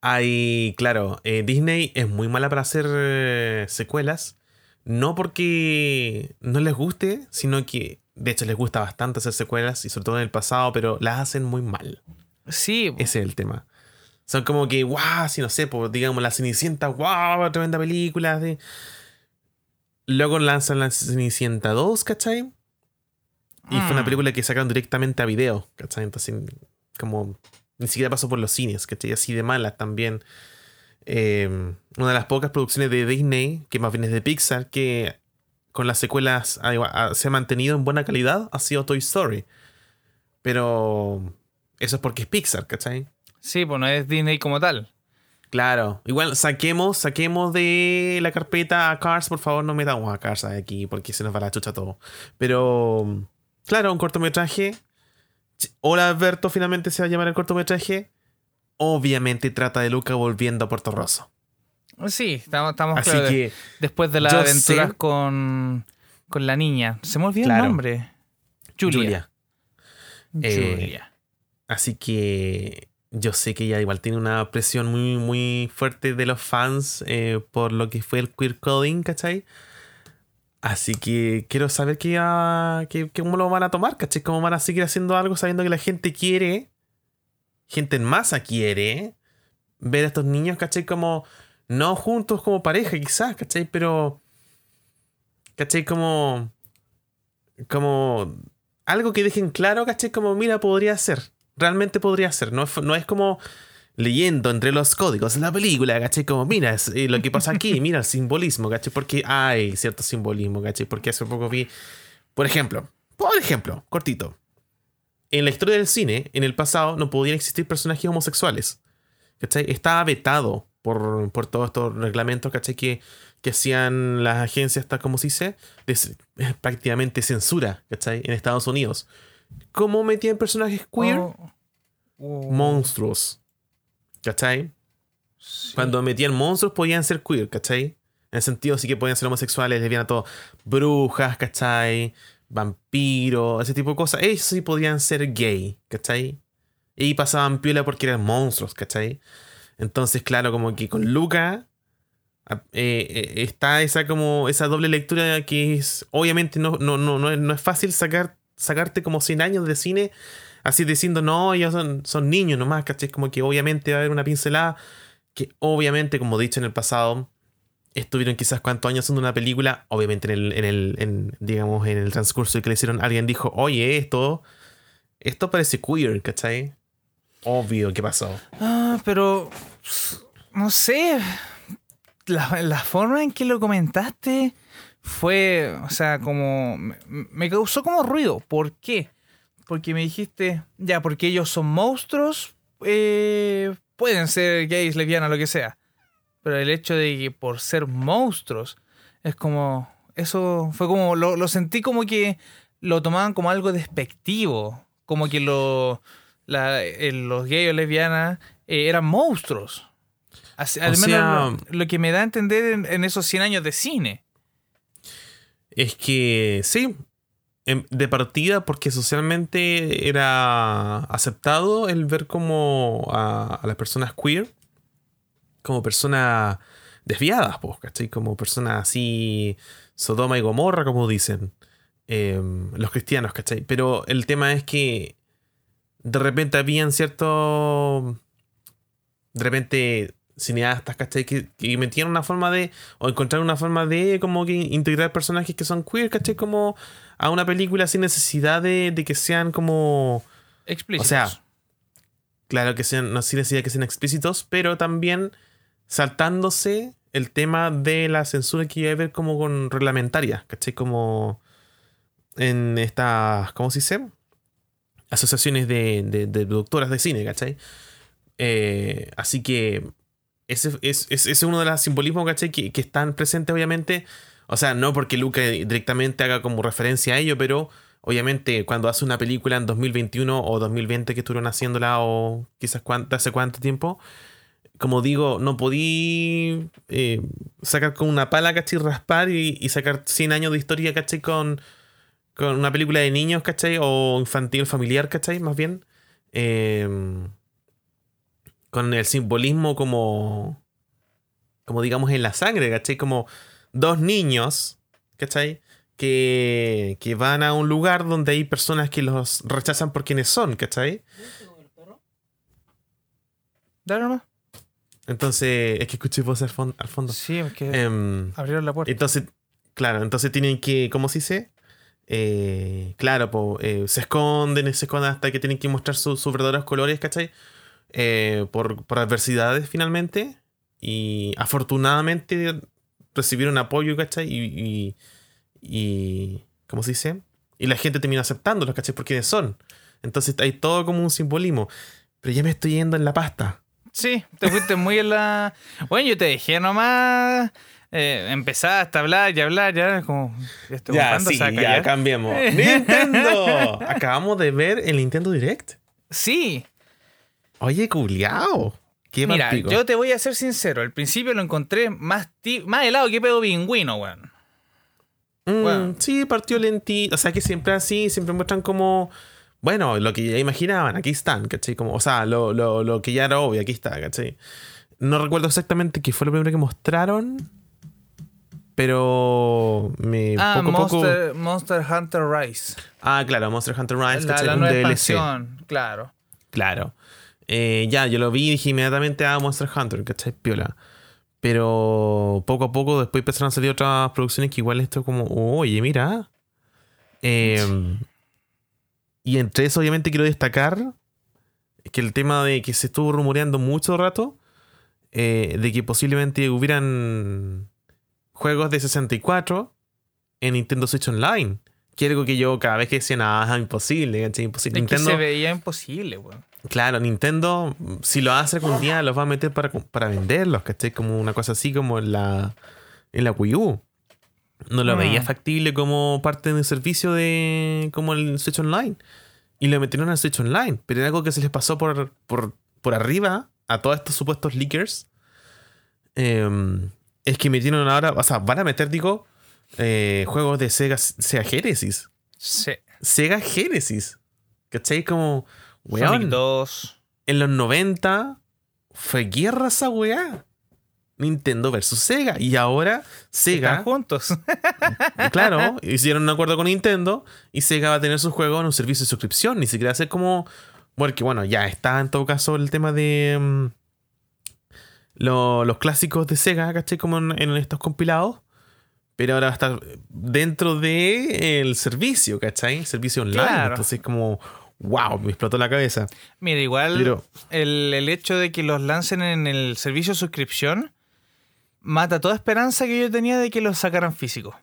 hay, claro, eh, Disney es muy mala para hacer eh, secuelas. No porque no les guste, sino que de hecho les gusta bastante hacer secuelas y sobre todo en el pasado, pero las hacen muy mal.
Sí,
Ese es el tema. Son como que, guau, si no sé, pues, digamos la Cenicienta, guau, tremenda película. Luego lanzan la Cenicienta 2, ¿cachai? Y fue una
Mm.
película que sacaron directamente a video, ¿cachai? Entonces, como ni siquiera pasó por los cines, ¿cachai? Así de malas también. Eh, una de las pocas producciones de Disney, que más bien es de Pixar, que con las secuelas se ha mantenido en buena calidad, ha sido Toy Story. Pero eso es porque es Pixar, ¿cachai?
sí, pues no es Disney como tal.
Claro, igual saquemos, saquemos de la carpeta a Cars, por favor, no metamos a Cars aquí porque se nos va la chucha todo. Pero, claro, un cortometraje. Hola Alberto, finalmente se va a llamar el cortometraje. Obviamente trata de Luca volviendo a Puerto Rosso.
Sí, estamos, estamos
Así que,
Después de las aventuras
sé-
con, con la niña. Se me olvidó
Claro.
el nombre. Julia.
Julia. Eh,
Julia.
Así que yo sé que ella igual tiene una presión muy, muy fuerte de los fans eh, por lo que fue el queer coding, ¿cachai? Así que quiero saber qué, ah, qué- cómo lo van a tomar, ¿cachai? Cómo van a seguir haciendo algo sabiendo que la gente quiere, gente en masa quiere ver a estos niños, ¿cachai? Como, no juntos como pareja quizás, ¿cachai? Pero, ¿cachai? Como, como algo que dejen claro, ¿cachai? Como, mira, podría ser. Realmente podría ser. No, no es como leyendo entre los códigos de la película, ¿cachai? Como, mira, es, eh, lo que pasa aquí, mira el simbolismo, ¿cachai? Porque hay cierto simbolismo, ¿cachai? Porque hace poco vi, por ejemplo, por ejemplo, cortito. En la historia del cine, en el pasado, no podían existir personajes homosexuales. ¿Cachai? Estaba vetado por, por todos estos reglamentos, ¿cachai? Que, que hacían las agencias, hasta como se dice, de c- prácticamente censura, ¿cachai? En Estados Unidos. ¿Cómo metían personajes queer?
Oh, oh,
Monstruos. ¿Cachai?
sí.
Cuando metían monstruos podían ser queer, ¿cachai? En el sentido sí que podían ser homosexuales, lesbianas, todo. Brujas, ¿cachai? Vampiros, ese tipo de cosas. Ellos sí podían ser gay, ¿cachai? Y pasaban piola porque eran monstruos, ¿cachai? Entonces, claro, como que con Luca eh, eh, está esa como esa doble lectura que es obviamente no, no, no, no, es, no es fácil sacar, sacarte como 100 años de cine así diciendo no, ellos son, son niños nomás, ¿cachai? Como que obviamente va a haber una pincelada que obviamente, como he dicho en el pasado, estuvieron quizás cuántos años haciendo una película, obviamente en el, en el digamos, en el transcurso que le hicieron, alguien dijo, oye, esto, esto parece queer, ¿cachai? Obvio que pasó.
Ah, pero no sé. La, la forma en que lo comentaste fue, o sea, como me causó como ruido. ¿Por qué? Porque me dijiste, ya, porque ellos son monstruos, eh, pueden ser gays, lesbianas, lo que sea. Pero el hecho de que por ser monstruos es como, eso fue como, lo, lo sentí como que lo tomaban como algo despectivo, como que lo, la- eh, los gays o lesbianas eh, eran monstruos. Así- al menos
sea-
lo, lo que me da a entender en, en esos 100 años de cine.
Es que sí, de partida porque socialmente era aceptado el ver como a, las personas queer como personas desviadas, pues, ¿cachai? Como personas así, Sodoma y Gomorra, como dicen. eh, los cristianos, ¿cachai? Pero el tema es que de repente habían cierto. De repente cineastas, ¿cachai? Que, que metían una forma de. O encontrar una forma de como que integrar personajes que son queer, ¿cachai? Como a una película sin necesidad de, de que sean como.
Explícitos.
O sea, claro que sean, no sin necesidad de que sean explícitos, pero también saltándose el tema de la censura que iba a haber como con reglamentaria, ¿cachai? Como en estas, ¿cómo se dice? Asociaciones de, de, de productoras de cine, ¿cachai? Eh, así que ese es, es, ese es uno de los simbolismos, ¿cachai? Que, que están presentes, obviamente. O sea, no porque Luca directamente haga como referencia a ello, pero obviamente cuando hace una película en 2021 o 2020 que estuvieron haciéndola o quizás hace cuánto tiempo, como digo, no podí eh, sacar con una pala, ¿cachai? Raspar y, y, sacar 100 años de historia, ¿cachai? Con, con una película de niños, ¿cachai? O infantil, familiar, ¿cachai? Más bien. Eh, con el simbolismo como, como digamos en la sangre, ¿cachai? Como dos niños, ¿cachai? Que, que van a un lugar donde hay personas que los rechazan por quienes son, ¿cachai?
Dale nomás.
Entonces, es que escuché voz al, fon- al fondo.
Sí, es que
Em,
abrieron la puerta.
entonces, claro, entonces tienen que, ¿cómo se dice? Eh, claro, po, eh, se esconden, se esconden hasta que tienen que mostrar su- sus verdaderos colores, ¿cachai? Eh, por, por adversidades finalmente. Y afortunadamente recibieron apoyo, ¿cachai? Y, y, y- ¿cómo se dice? Y la gente termina aceptándolos, ¿cachai? Por quienes son. Entonces hay todo como un simbolismo. Pero ya me estoy yendo en la pasta.
Sí, te fuiste muy en la. Bueno, yo te dejé nomás. Eh, empezaste a hablar y hablar, ya como. Este
Ya,
¿cuándo
sí, ya
callar?
cambiemos. ¡Nintendo! Acabamos de ver el Nintendo Direct.
Sí,
Oye, culiao. Qué
mira, yo te voy a ser sincero. Al principio lo encontré más, ti- más helado que pedo pingüino, weón.
Mm,
bueno.
Sí, partió lentito. O sea, que siempre así, siempre muestran como. Bueno, lo que ya imaginaban, aquí están, ¿cachai? Como, o sea, lo, lo, lo que ya era obvio, aquí está, ¿cachai? No recuerdo exactamente qué fue lo primero que mostraron. Pero me
Ah,
poco a poco.
Monster, Monster Hunter Rise.
Ah, claro, Monster Hunter Rise,
La,
¿cachai?
la nueva
DLC.
expansión, claro.
Claro. Eh, ya, yo lo vi y dije inmediatamente a Monster Hunter, ¿cachai? Piola. Pero poco a poco después empezaron a salir otras producciones que igual esto como, oye, mira. Eh, y entre eso obviamente quiero destacar que el tema de que se estuvo rumoreando mucho rato, eh, de que posiblemente hubieran juegos de 64 en Nintendo Switch Online. Que algo que yo cada vez que decía, nada, imposible, ¿cachai? Imposible.
Es que
Nintendo,
se veía imposible, weón.
Claro, Nintendo, si lo hace algún día, los va a meter para, para venderlos, ¿cachai? Como una cosa así como en la, en la Wii U. No lo
Mm.
veía factible como parte de un servicio de como el Switch Online. Y lo metieron al Switch Online. Pero era algo que se les pasó por, por, por arriba a todos estos supuestos leakers. Em, es que metieron ahora, o sea, van a meter, digo, eh, juegos de Sega, Sega Genesis.
Sí.
Sega Genesis. ¿Cachai? Como,
Sonic
weón
2.
en los 90 fue guerra esa weá. Nintendo versus Sega. Y ahora
Están
Sega,
juntos.
claro, hicieron un acuerdo con Nintendo y Sega va a tener sus juegos en un servicio de suscripción. Ni siquiera hacer como. Porque bueno, ya está en todo caso el tema de mm, lo- los clásicos de Sega, ¿cachai? Como en, en estos compilados. Pero ahora va a estar dentro del servicio, ¿cachai? Servicio online.
Claro.
Entonces, como, wow, me explotó la cabeza.
Mira, igual
Pero,
el, el hecho de que los lancen en el servicio de suscripción mata toda esperanza que yo tenía de que los sacaran físicos.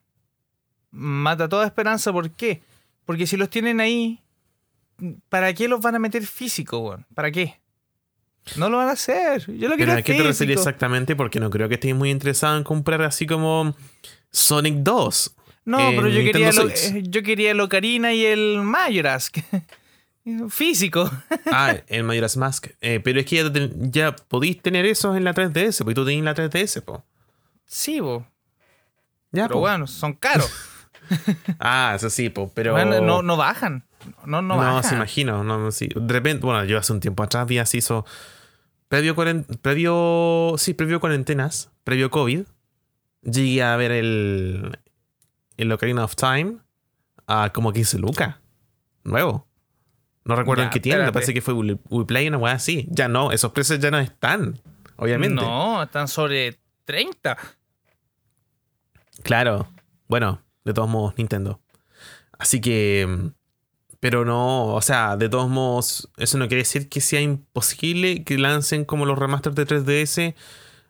Mata toda esperanza, ¿por qué? Porque si los tienen ahí, ¿para qué los van a meter físico, weón? ¿Para qué? No lo van a hacer. Yo lo
¿Pero
quiero
a qué te refieres exactamente? Porque no creo que estés muy interesado en comprar así como Sonic 2.
No,
en
pero yo quería, lo, eh, yo quería el Ocarina y el Majora's. Físico.
Ah, el Majora's Mask. Eh, pero es que ya, ya podéis tener esos en la 3DS, porque tú tenés la 3DS, po.
Sí.
Ya,
pero
po.
bueno, son caros.
Ah, eso sí, po. Pero.
Bueno, no, no bajan. No, no,
No,
bajan.
se imagino. No, sí. De repente, bueno, yo hace un tiempo atrás vi así, hizo. Previo, previo. Sí, previo cuarentenas, previo COVID, llegué a ver el. El Ocarina of Time a como 15 lucas. Nuevo. No recuerdo en qué tienda,
espérate.
parece que fue We- WePlay, una weá así. Ya no, esos precios ya no están. Obviamente.
No, están sobre 30.
Claro. Bueno, de todos modos, Nintendo. Así que. mm, Pero no, o sea, de todos modos, eso no quiere decir que sea imposible que lancen como los remasters de 3DS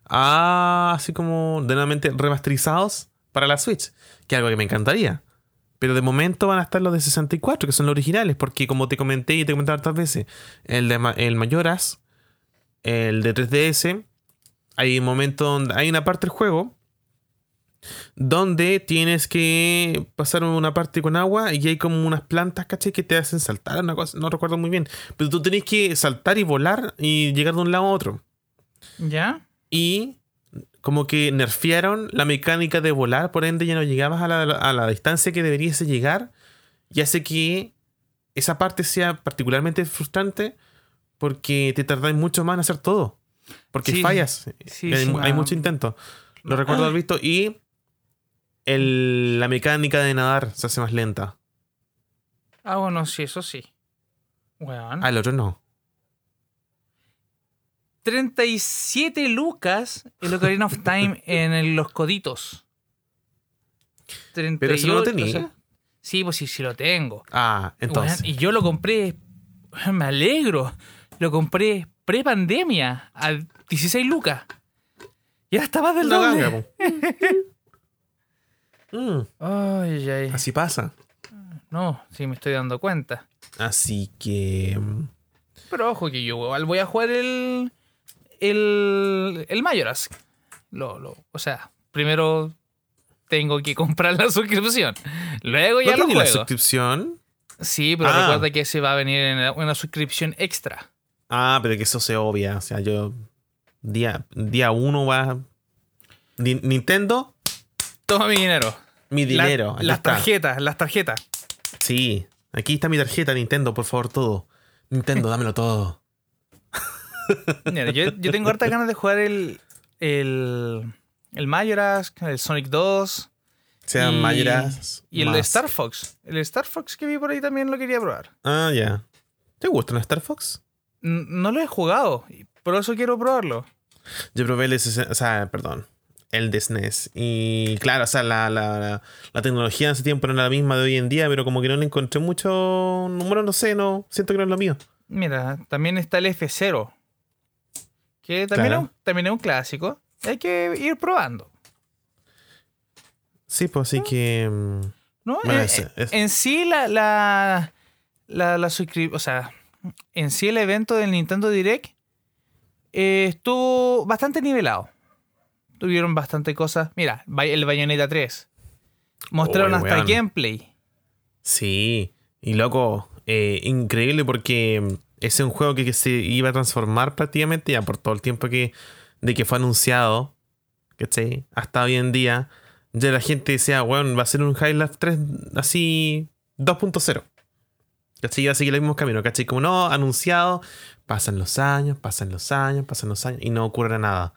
a así como de nuevamente remasterizados para la Switch. Que es algo que me encantaría. Pero de momento van a estar los de 64, que son los originales, porque como te comenté y te he comentado hartas veces, el de el Mayoras, el de 3DS, hay un momento donde hay una parte del juego donde tienes que pasar una parte con agua y hay como unas plantas, ¿cachai? Que te hacen saltar, una cosa, no recuerdo muy bien. Pero tú tenés que saltar y volar y llegar de un lado a otro.
¿Ya?
Y como que nerfearon la mecánica de volar, por ende ya no llegabas a la, a la distancia que deberías llegar y hace que esa parte sea particularmente frustrante porque te tardáis mucho más en hacer todo. Porque
Sí,
fallas.
sí,
hay,
sí,
mu- hay
me-
mucho intento. Lo recuerdo haber visto. Y el- la mecánica de nadar se hace más lenta.
Ah, bueno, sí, eso sí. Weón.
Ah, el otro no.
37 lucas el Ocarina of Time en el- los coditos.
Pero eso no lo
38,
tenía.
o sea, sí, pues sí, sí lo tengo.
Ah, entonces.
Y yo lo compré, me alegro, lo compré pre-pandemia a 16 lucas. Y ahora está más del
Una
doble.
Mm,
Ay, ay.
así pasa.
No, sí me estoy dando cuenta.
Así que. mm,
Pero ojo que yo igual voy a jugar el. El. El Majora's. Lo, lo, o sea, primero tengo que comprar la suscripción. Luego ya
¿No
lo
tenía la
juego.
suscripción?
Sí, pero
Ah.
recuerda que se va a venir en una suscripción extra.
Ah, pero que eso se obvia. O sea, yo. Día, día uno va. Ni- Nintendo,
Toma mi dinero.
mi dinero.
las
está.
tarjetas, las tarjetas.
Sí. Aquí está mi tarjeta, Nintendo, por favor, todo. Nintendo, dámelo todo.
Mira, yo, yo tengo hartas ganas de jugar el. El. El Majora's, el Sonic 2
Sean
Y- y el de. Star Fox. El Star Fox que vi por ahí también lo quería probar.
Ah, ya. ¿Te gusta el Star Fox?
N- No lo he jugado, por eso quiero probarlo.
Yo probé el o sea, perdón, el de SNES. Y claro, o sea, la, la, la, la tecnología en ese tiempo no era la misma de hoy en día, pero como que no le encontré mucho número, no sé, no, siento que no es lo mío.
Mira, también está el F0. Que también,
Claro.
es, un- también es un clásico. Hay que ir probando.
Sí, pues así que... mm,
¿no?
Bueno,
Eh,
ese-
eh,
ese.
En sí, la, la, la, la O sea, en sí el evento del Nintendo Direct eh, estuvo bastante nivelado. Tuvieron bastante cosas. Mira, el Bayonetta 3. Mostraron
Uy,
hasta
weón.
gameplay.
Sí, y loco, eh, increíble porque mm, ese es un juego que, que se iba a transformar prácticamente ya por todo el tiempo que de que fue anunciado, ¿cachai? Hasta hoy en día, ya la gente decía, bueno, va a ser un High Life 3 así 2.0. ¿Cachai? Va a seguir el mismo camino, ¿cachai? Como no, anunciado, pasan los años, pasan los años, pasan los años y no ocurre nada.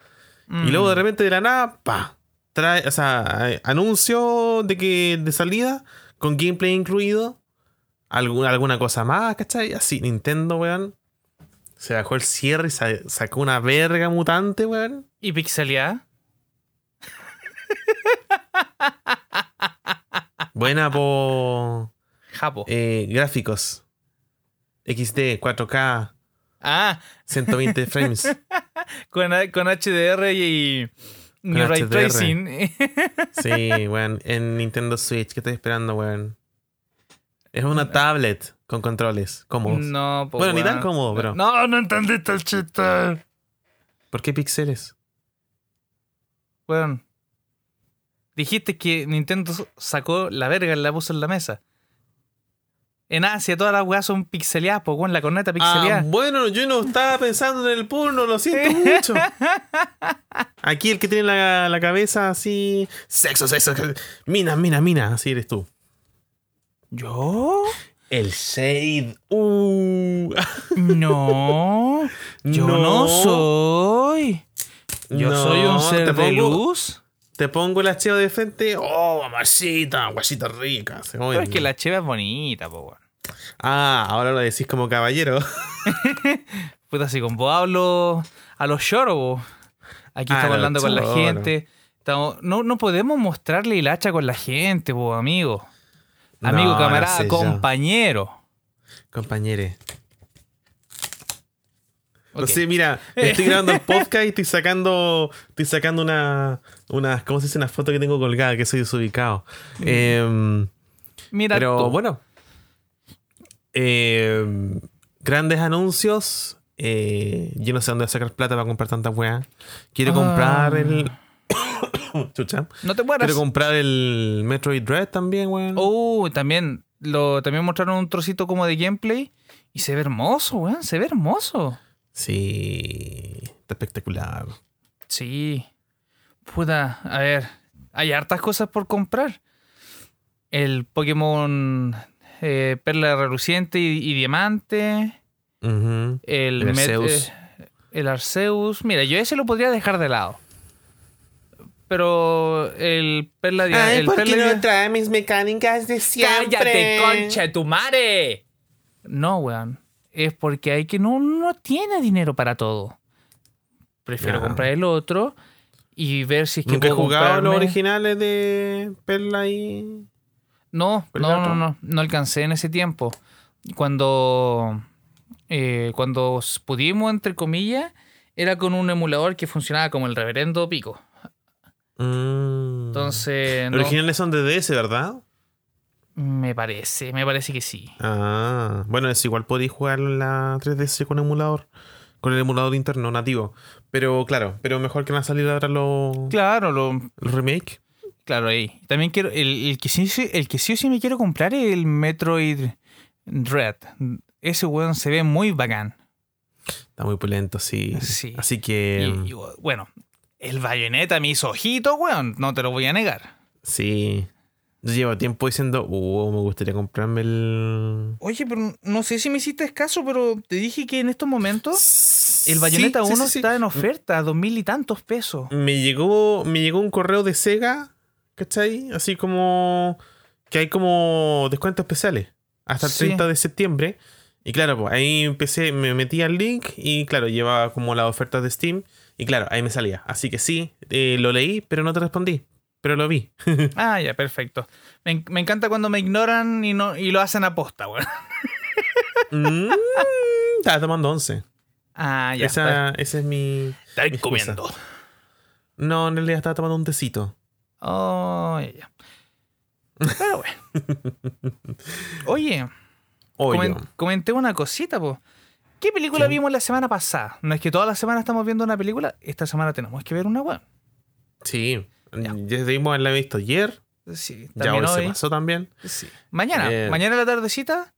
Y luego de
Mm.
repente de la nada, pa, trae, o sea, eh, anuncio de que de salida, con gameplay incluido, alguna, alguna cosa más, ¿cachai? Así, Nintendo, weón. Se bajó el cierre y sa- sacó una verga mutante, weón.
¿Y pixeleada?
Buena por
Japo.
eh, gráficos. XD, 4K,
Ah,
120 frames.
con, con HDR y,
Con
Ray
HDR.
Tracing.
Sí, weón. En Nintendo Switch, ¿qué estoy esperando, weón? Es una tablet con controles cómodos.
no, pues,
Bueno, ni tan cómodo, pero-
No, no entendiste el chiste.
¿Por qué píxeles?
Weón. Dijiste que Nintendo sacó la verga y la puso en la mesa. En Asia todas las weas son pixeleadas, pues weón, la corneta
Ah,
pixeleada.
bueno, yo no estaba pensando en el porno, lo siento mucho. Aquí el que tiene la, la cabeza así. Sexo, sexo. Mina, mina, mina. Así eres tú.
¿Yo?
El Shade. Uh.
No. Yo no, soy. Yo
No,
soy un ser de
pongo-
luz.
te pongo la cheva de frente. ¡Oh, mamacita! Guasita rica. Se
Pero es que la cheva es bonita, po.
Ah, ahora lo decís como caballero.
Puta, si con vos hablo a los choros, po. Aquí
Ah,
estamos hablando con la gente. Estamos- no, no podemos mostrarle el hacha con la gente, po, amigo. Amigo,
No, no
camarada,
sé
compañero.
Compañere. No
Ok.
sé, mira, estoy grabando el podcast y estoy sacando, estoy sacando una, una, ¿cómo se dice? Una foto que tengo colgada, que soy desubicado. Em,
Mira,
pero
tú.
bueno, em, grandes anuncios. eh, yo no sé dónde sacar plata para comprar tantas weas. Quiero
Ah.
comprar el. Chucha.
no te mueras.
Quiero comprar el Metroid Dread también, weón.
Uh, también, lo, también mostraron un trocito como de gameplay y se ve hermoso, weón. Se ve hermoso.
Sí, está espectacular.
Sí. Puta, a ver, hay hartas cosas por comprar. El Pokémon eh, Perla Reluciente y, y Diamante. El,
El Arceus.
eh, el Arceus. Mira, yo ese lo podría dejar de lado. Pero el Perla Dia- el Perla Dia-
trae mis mecánicas de
¡Cállate, concha de tu madre! No, weón. Es porque hay que no, no tiene dinero para todo. Prefiero comprar el otro y ver si es que
Nunca he jugado los
comprarme-
originales de Perla y.
No,
¿Cuál
no, no, no. No alcancé en ese tiempo. Cuando. eh, cuando pudimos, entre comillas, era con un emulador que funcionaba como el reverendo pico.
Mm.
Entonces,
Los
no,
originales son de DS, ¿verdad?
me parece, me parece que sí.
Ah, bueno, es igual podéis jugar la 3DS con emulador. Con el emulador interno nativo. Pero claro, pero mejor que van a salir ahora los,
Claro, lo,
los remake.
Claro, ahí. También quiero. El, el que sí, el que sí o sí me quiero comprar es el Metroid Red. Ese weón se ve muy bacán.
Está muy pulento, sí.
Sí.
Así que.
Y- y, bueno, el bayoneta me hizo ojito, weón. No te lo voy a negar.
Sí. Yo llevo tiempo diciendo, uh, me gustaría comprarme el.
Oye, pero no sé si me hiciste caso, pero te dije que en estos momentos el bayoneta
Sí, sí,
1
sí, sí.
está en oferta, a dos mil y tantos pesos.
Me llegó, me llegó un correo de Sega, ¿cachai? Así como que hay como descuentos especiales hasta el
Sí.
30 de septiembre. Y claro, pues ahí empecé, me metí al link y claro, llevaba como las ofertas de Steam. Y claro, ahí me salía. Así que sí, eh, lo leí, pero no te respondí. Pero lo vi.
Ah, ya, perfecto. Me, me encanta cuando me ignoran y, no, y lo hacen a posta, weón.
Mm, estaba tomando 11.
Ah, ya.
Esa, ese es mi. Excusa.
comiendo.
No, en realidad estaba tomando un tecito.
Oh, ya, ya. Pero bueno. Oye,
Oye.
comen- comenté una cosita, po. ¿Qué película vimos la semana pasada? No es que toda la semana estamos viendo una película, esta semana tenemos que ver una web.
Sí. Ya debimos haberla visto ayer.
Sí,
Ya hoy se pasó también.
Sí. Mañana,
Eh.
mañana a la tardecita,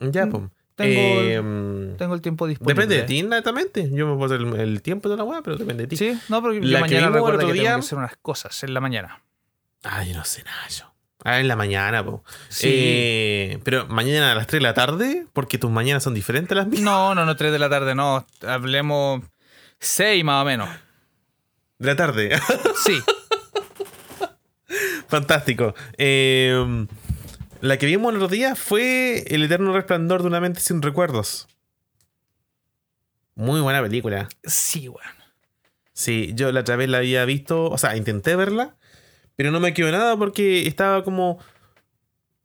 Ya, pues.
tengo,
Eh,
tengo el tiempo disponible.
depende de ti, netamente. Yo me puedo hacer el, el tiempo de la weá, pero depende de ti.
Sí, no, porque yo
La que
mañana
vimos
recuerda
otro
que
día-
tengo que hacer unas cosas en la mañana.
Ay, yo no sé nada yo. Ah, en la mañana, po.
Sí.
Eh, pero mañana a las 3 de la tarde, porque tus mañanas son diferentes a las mías.
No, no, no, 3 de la tarde, no. Hablemos 6 más o menos.
De la tarde.
Sí.
Fantástico. Eh, la que vimos el otro día fue El eterno resplandor de una mente sin recuerdos. Muy buena película.
Sí, weón.
Sí, yo la otra vez la había visto, o sea, intenté verla, pero no me quedó nada porque estaba como...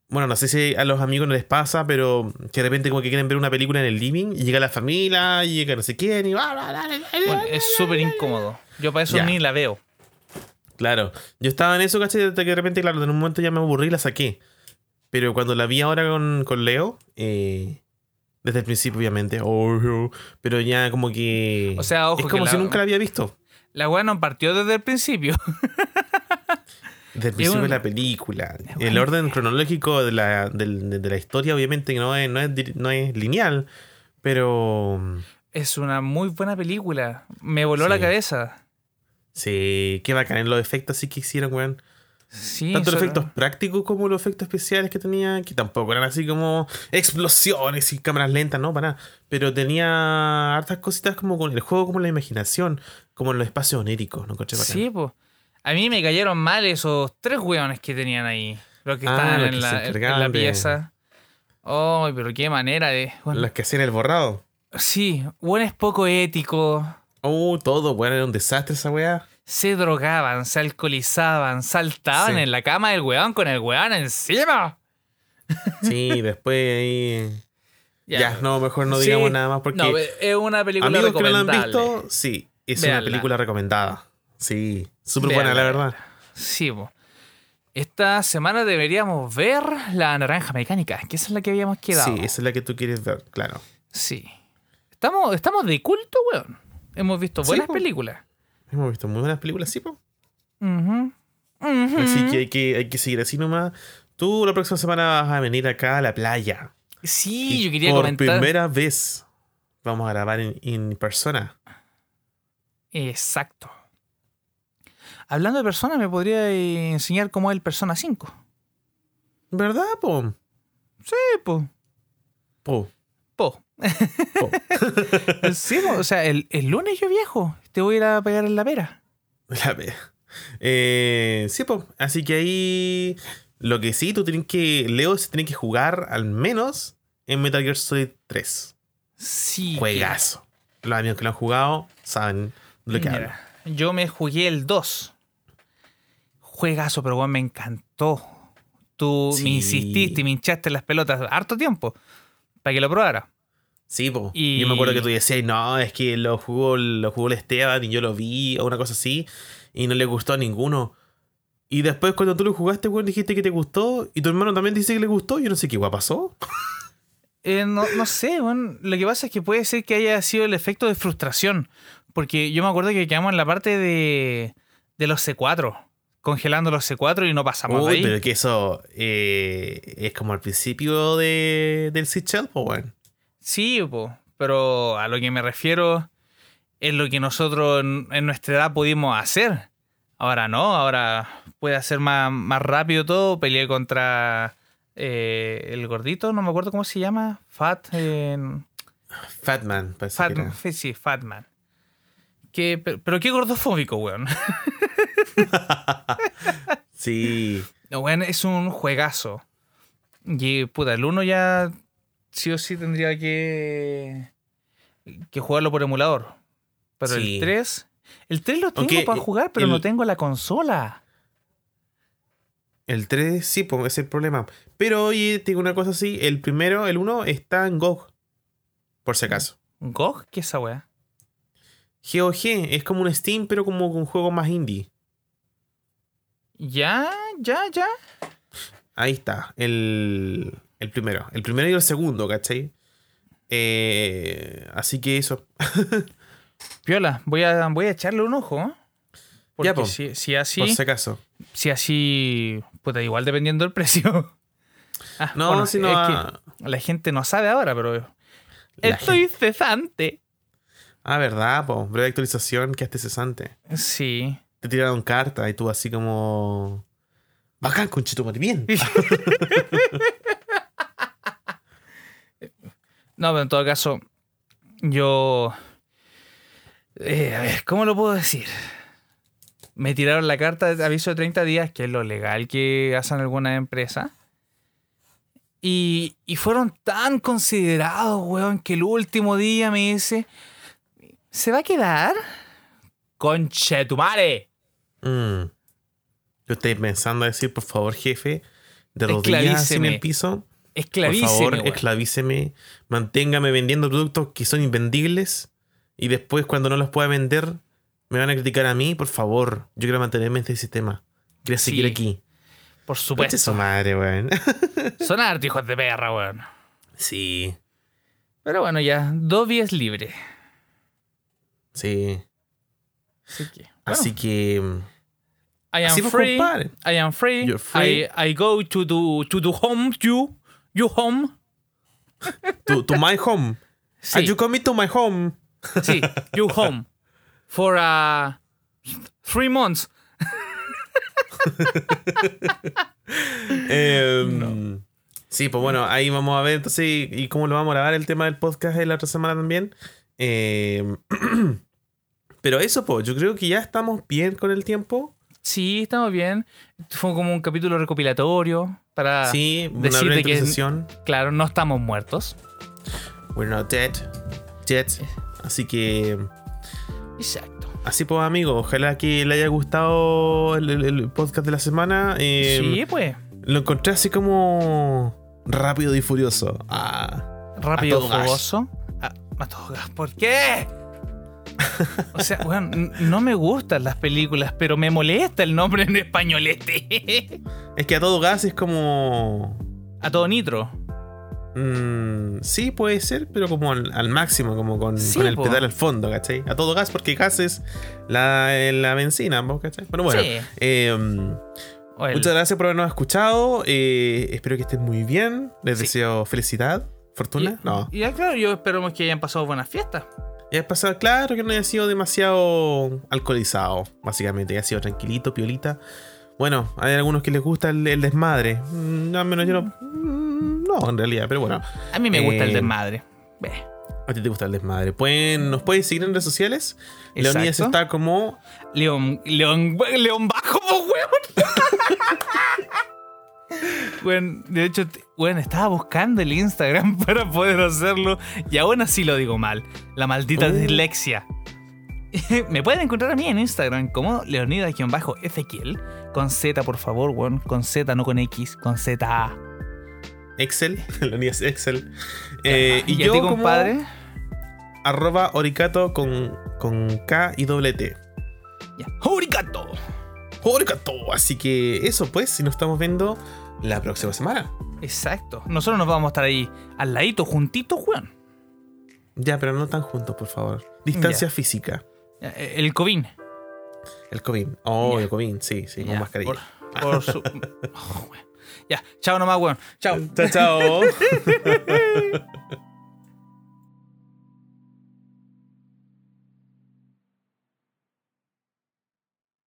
Bueno, no sé si a los amigos no les pasa, pero que de repente como que quieren ver una película en el living y llega la familia y llega no sé quién y...
Bueno, es súper incómodo. Yo para eso
Ya.
ni la veo.
Claro, yo estaba en eso, ¿cachai? Hasta que de repente, claro, en un momento ya me aburrí y la saqué. Pero cuando la vi ahora con, con Leo, eh, desde el principio, obviamente, pero ya como que.
O sea, ojo
es
que
como
la-
si nunca la había visto.
La weá no partió desde el principio.
Desde el principio de la película. El orden cronológico de la, del- de, de la historia, obviamente, no es, no es, no es lineal, pero.
Es una muy buena película. Me voló la
Sí.
cabeza.
Sí, qué bacán en los efectos así que hicieron, weón.
Sí,
Tanto los efectos prácticos como los efectos especiales que tenía, que tampoco eran así como explosiones y cámaras lentas, no, para nada. Pero tenía hartas cositas como con el juego, como la imaginación, como en los espacios oníricos, ¿no? Coche.
Sí, pues. A mí me cayeron mal esos tres hueones que tenían ahí. Los que
Ah,
estaban
los
en
que
la, en pieza. Ay, pero qué manera de. bueno,
Los que hacían el borrado.
sí, bueno, es poco ético.
Oh, todo, bueno, era un desastre esa weá.
Se drogaban, se alcoholizaban, saltaban
Sí.
en la cama del weón con el weón encima.
Sí, después ahí. Ya, no, mejor no
Sí.
digamos nada más porque.
No, es una película
amigos que no la han visto, sí, es una película recomendada. Sí, súper buena, la verdad.
Sí, po. Esta semana deberíamos ver La Naranja Mecánica, que esa es la que habíamos quedado.
Sí, esa es la que tú quieres ver, claro.
Sí. Estamos, estamos de culto, weón. Hemos visto buenas películas.
Hemos visto muy buenas películas, sí, po.
Ujú.
Así que hay, que hay que seguir así nomás. Tú la próxima semana vas a venir acá a la playa.
Sí,
Y
yo quería
por
comentar.
primera vez vamos a grabar en, en persona.
Exacto. Hablando de Persona, ¿me podría enseñar cómo es el Persona 5?
¿Verdad, po?
Sí, po.
Po.
Po.
po.
Sí, po. O sea, el, el lunes yo viajo. Te voy a ir a pegar en la pera.
La ve. Eh, sí, po. Así que ahí. Lo que sí, tú tienes que. Leo se tiene que jugar al menos en Metal Gear Solid 3.
Sí.
Juegazo. Los amigos que lo han jugado saben de lo que hablo.
Yo me jugué el 2. Juegazo, pero bueno, me encantó. Tú
Sí.
me insististe y me hinchaste las pelotas harto tiempo para que lo probara.
Sí, po.
Y-
Yo me acuerdo que tú decías, no, es que lo jugó, lo jugó el Esteban y yo lo vi, o una cosa así, y no le gustó a ninguno. Y después cuando tú lo jugaste, weón, dijiste que te gustó, y tu hermano también dice que le gustó, yo no sé qué guay pasó.
Eh, no, no sé, bueno, lo que pasa es que puede ser que haya sido el efecto de frustración. Porque yo me acuerdo que quedamos en la parte de, de los C4, congelando los C4 y no pasamos de
Uy,
ahí.
pero que eso eh, es como al principio de, del Shell, po, weón.
Sí, po, pero a lo que me refiero es lo que nosotros en, en nuestra edad pudimos hacer. Ahora no, ahora puede hacer más, más rápido todo. Peleé contra eh, el gordito, no me acuerdo cómo se llama. Fat. eh,
Fatman, parece
Fat sí, Fatman. Que, pero, pero qué gordofóbico, weón.
Sí.
No, weón, es un juegazo. Y puta, el 1 ya sí o sí tendría que, que jugarlo por emulador. Pero
Sí.
el 3, el 3 lo tengo para jugar, pero
el-
no tengo la consola.
El 3, sí, pues es el problema. Pero oye, te digo una cosa así, el primero, el 1, está en GOG. Por si acaso.
¿GOG? ¿Qué es esa weá?
GOG es como un Steam, pero como un juego más indie.
Ya, ya, ya.
Ahí está, el, el primero. El primero y el segundo, ¿cachai? Eh, así que eso.
Piola, voy a, voy a echarle un ojo. ¿eh? Porque
Ya, po.
si, si así,
Por si acaso.
si así, puta, igual dependiendo del precio. Ah,
No,
bueno,
si no.
es
ah,
que la gente no sabe ahora, pero
La
estoy cesante.
Ah, verdad, po. Breve actualización que esté cesante.
Sí.
Te tiraron carta y tú así como. Bacán, conchito, bien.
No, pero en todo caso, yo. eh, a ver, ¿cómo lo puedo decir? Me tiraron la carta de aviso de 30 días, que es lo legal que hacen algunas empresas. Y, y fueron tan considerados, weón, que el último día me dice: ¿Se va a quedar? ¡Conche tu madre!
Mm. Yo estoy pensando a decir, por favor, jefe, de rodillas en el piso. Por
Esclavíceme,
favor,
weón.
esclavíceme. Manténgame vendiendo productos que son invendibles. Y después, cuando no los pueda vender, me van a criticar a mí. Por favor, yo quiero mantenerme en este sistema. Quiero
Sí,
seguir aquí.
Por supuesto.
su madre, weón.
Son hartos hijos de perra, weón.
sí,
Pero bueno, ya, Dobby es libre.
sí.
Así que. bueno,
Así que.
I am free. I am free.
You're free.
I, I go to the, to the home, you, you home.
To, to my home.
Sí,
Are you coming to my home?
sí, you home. For uh, three months.
Em, Sí, pues bueno, ahí vamos a ver entonces y, y cómo lo vamos a grabar el tema del podcast de la otra semana también. Em, pero eso, pues, yo creo que ya estamos bien con el tiempo.
Sí, estamos bien. Fue como un capítulo recopilatorio para
sí,
decirte que-. Claro, no estamos muertos.
We're not dead. Yet. Así que,
Exacto.
así pues, amigo. Ojalá que le haya gustado el, el- el podcast de la semana. Eh,
sí, pues.
Lo encontré así como rápido y furioso. Ah,
Rápido,
a
fogoso. Ah, a todo gas. ¿Por qué? O sea, bueno, no me gustan las películas, pero me molesta el nombre en españolete.
es que a todo gas es como.
A todo nitro.
mm, sí, puede ser, pero como al, al máximo, como con,
Sí,
con el
po.
pedal al fondo, ¿cachai? A todo gas, porque gas es la, la benzina, ¿vos ¿cachai? Bueno, bueno.
Sí.
eh,
el-
Muchas gracias por habernos escuchado. eh, espero que estén muy bien. Les
Sí.
deseo felicidad, fortuna.
y,
no.
Y ya, claro, yo esperamos que hayan pasado buenas fiestas.
Y pasado, claro que no haya sido demasiado alcoholizado, básicamente. Haya sido tranquilito, piolita. Bueno, hay algunos que les gusta el, el desmadre. Mm, al menos yo no. mm, No, en realidad, pero bueno.
A mí me gusta el
Eh,
desmadre.
A ti te gusta el desmadre. Pueden, ¿Nos pueden seguir en redes sociales? Leonidas está como.
León, León, León bajo, weón. Bueno, de hecho, bueno, estaba buscando el Instagram para poder hacerlo y aún así lo digo mal. La maldita
Uh.
dislexia. Me pueden encontrar a mí en Instagram como Leonidas-Ezequiel. Con Z, por favor, weón. Con Z, no con X, con Z.
Excel. Leonidas Excel. Eh, y,
¿Y,
yo
a ti,
como
compadre?
arroba oricato con, con K y doble T.
Ya. ¡Huricato!
Oricato. Así que eso pues, y nos estamos viendo la próxima semana.
Exacto. Nosotros nos vamos a estar ahí al ladito, juntitos, weón.
Ya, pero no tan juntos, por favor. Distancia
Ya.
física.
Ya, eh, El COVID.
El COVID. Oh,
Ya.
el COVID, sí, sí, con mascarilla.
por- por su- Oh. Ya, chao nomás, weón. Chao.
Chao, chao.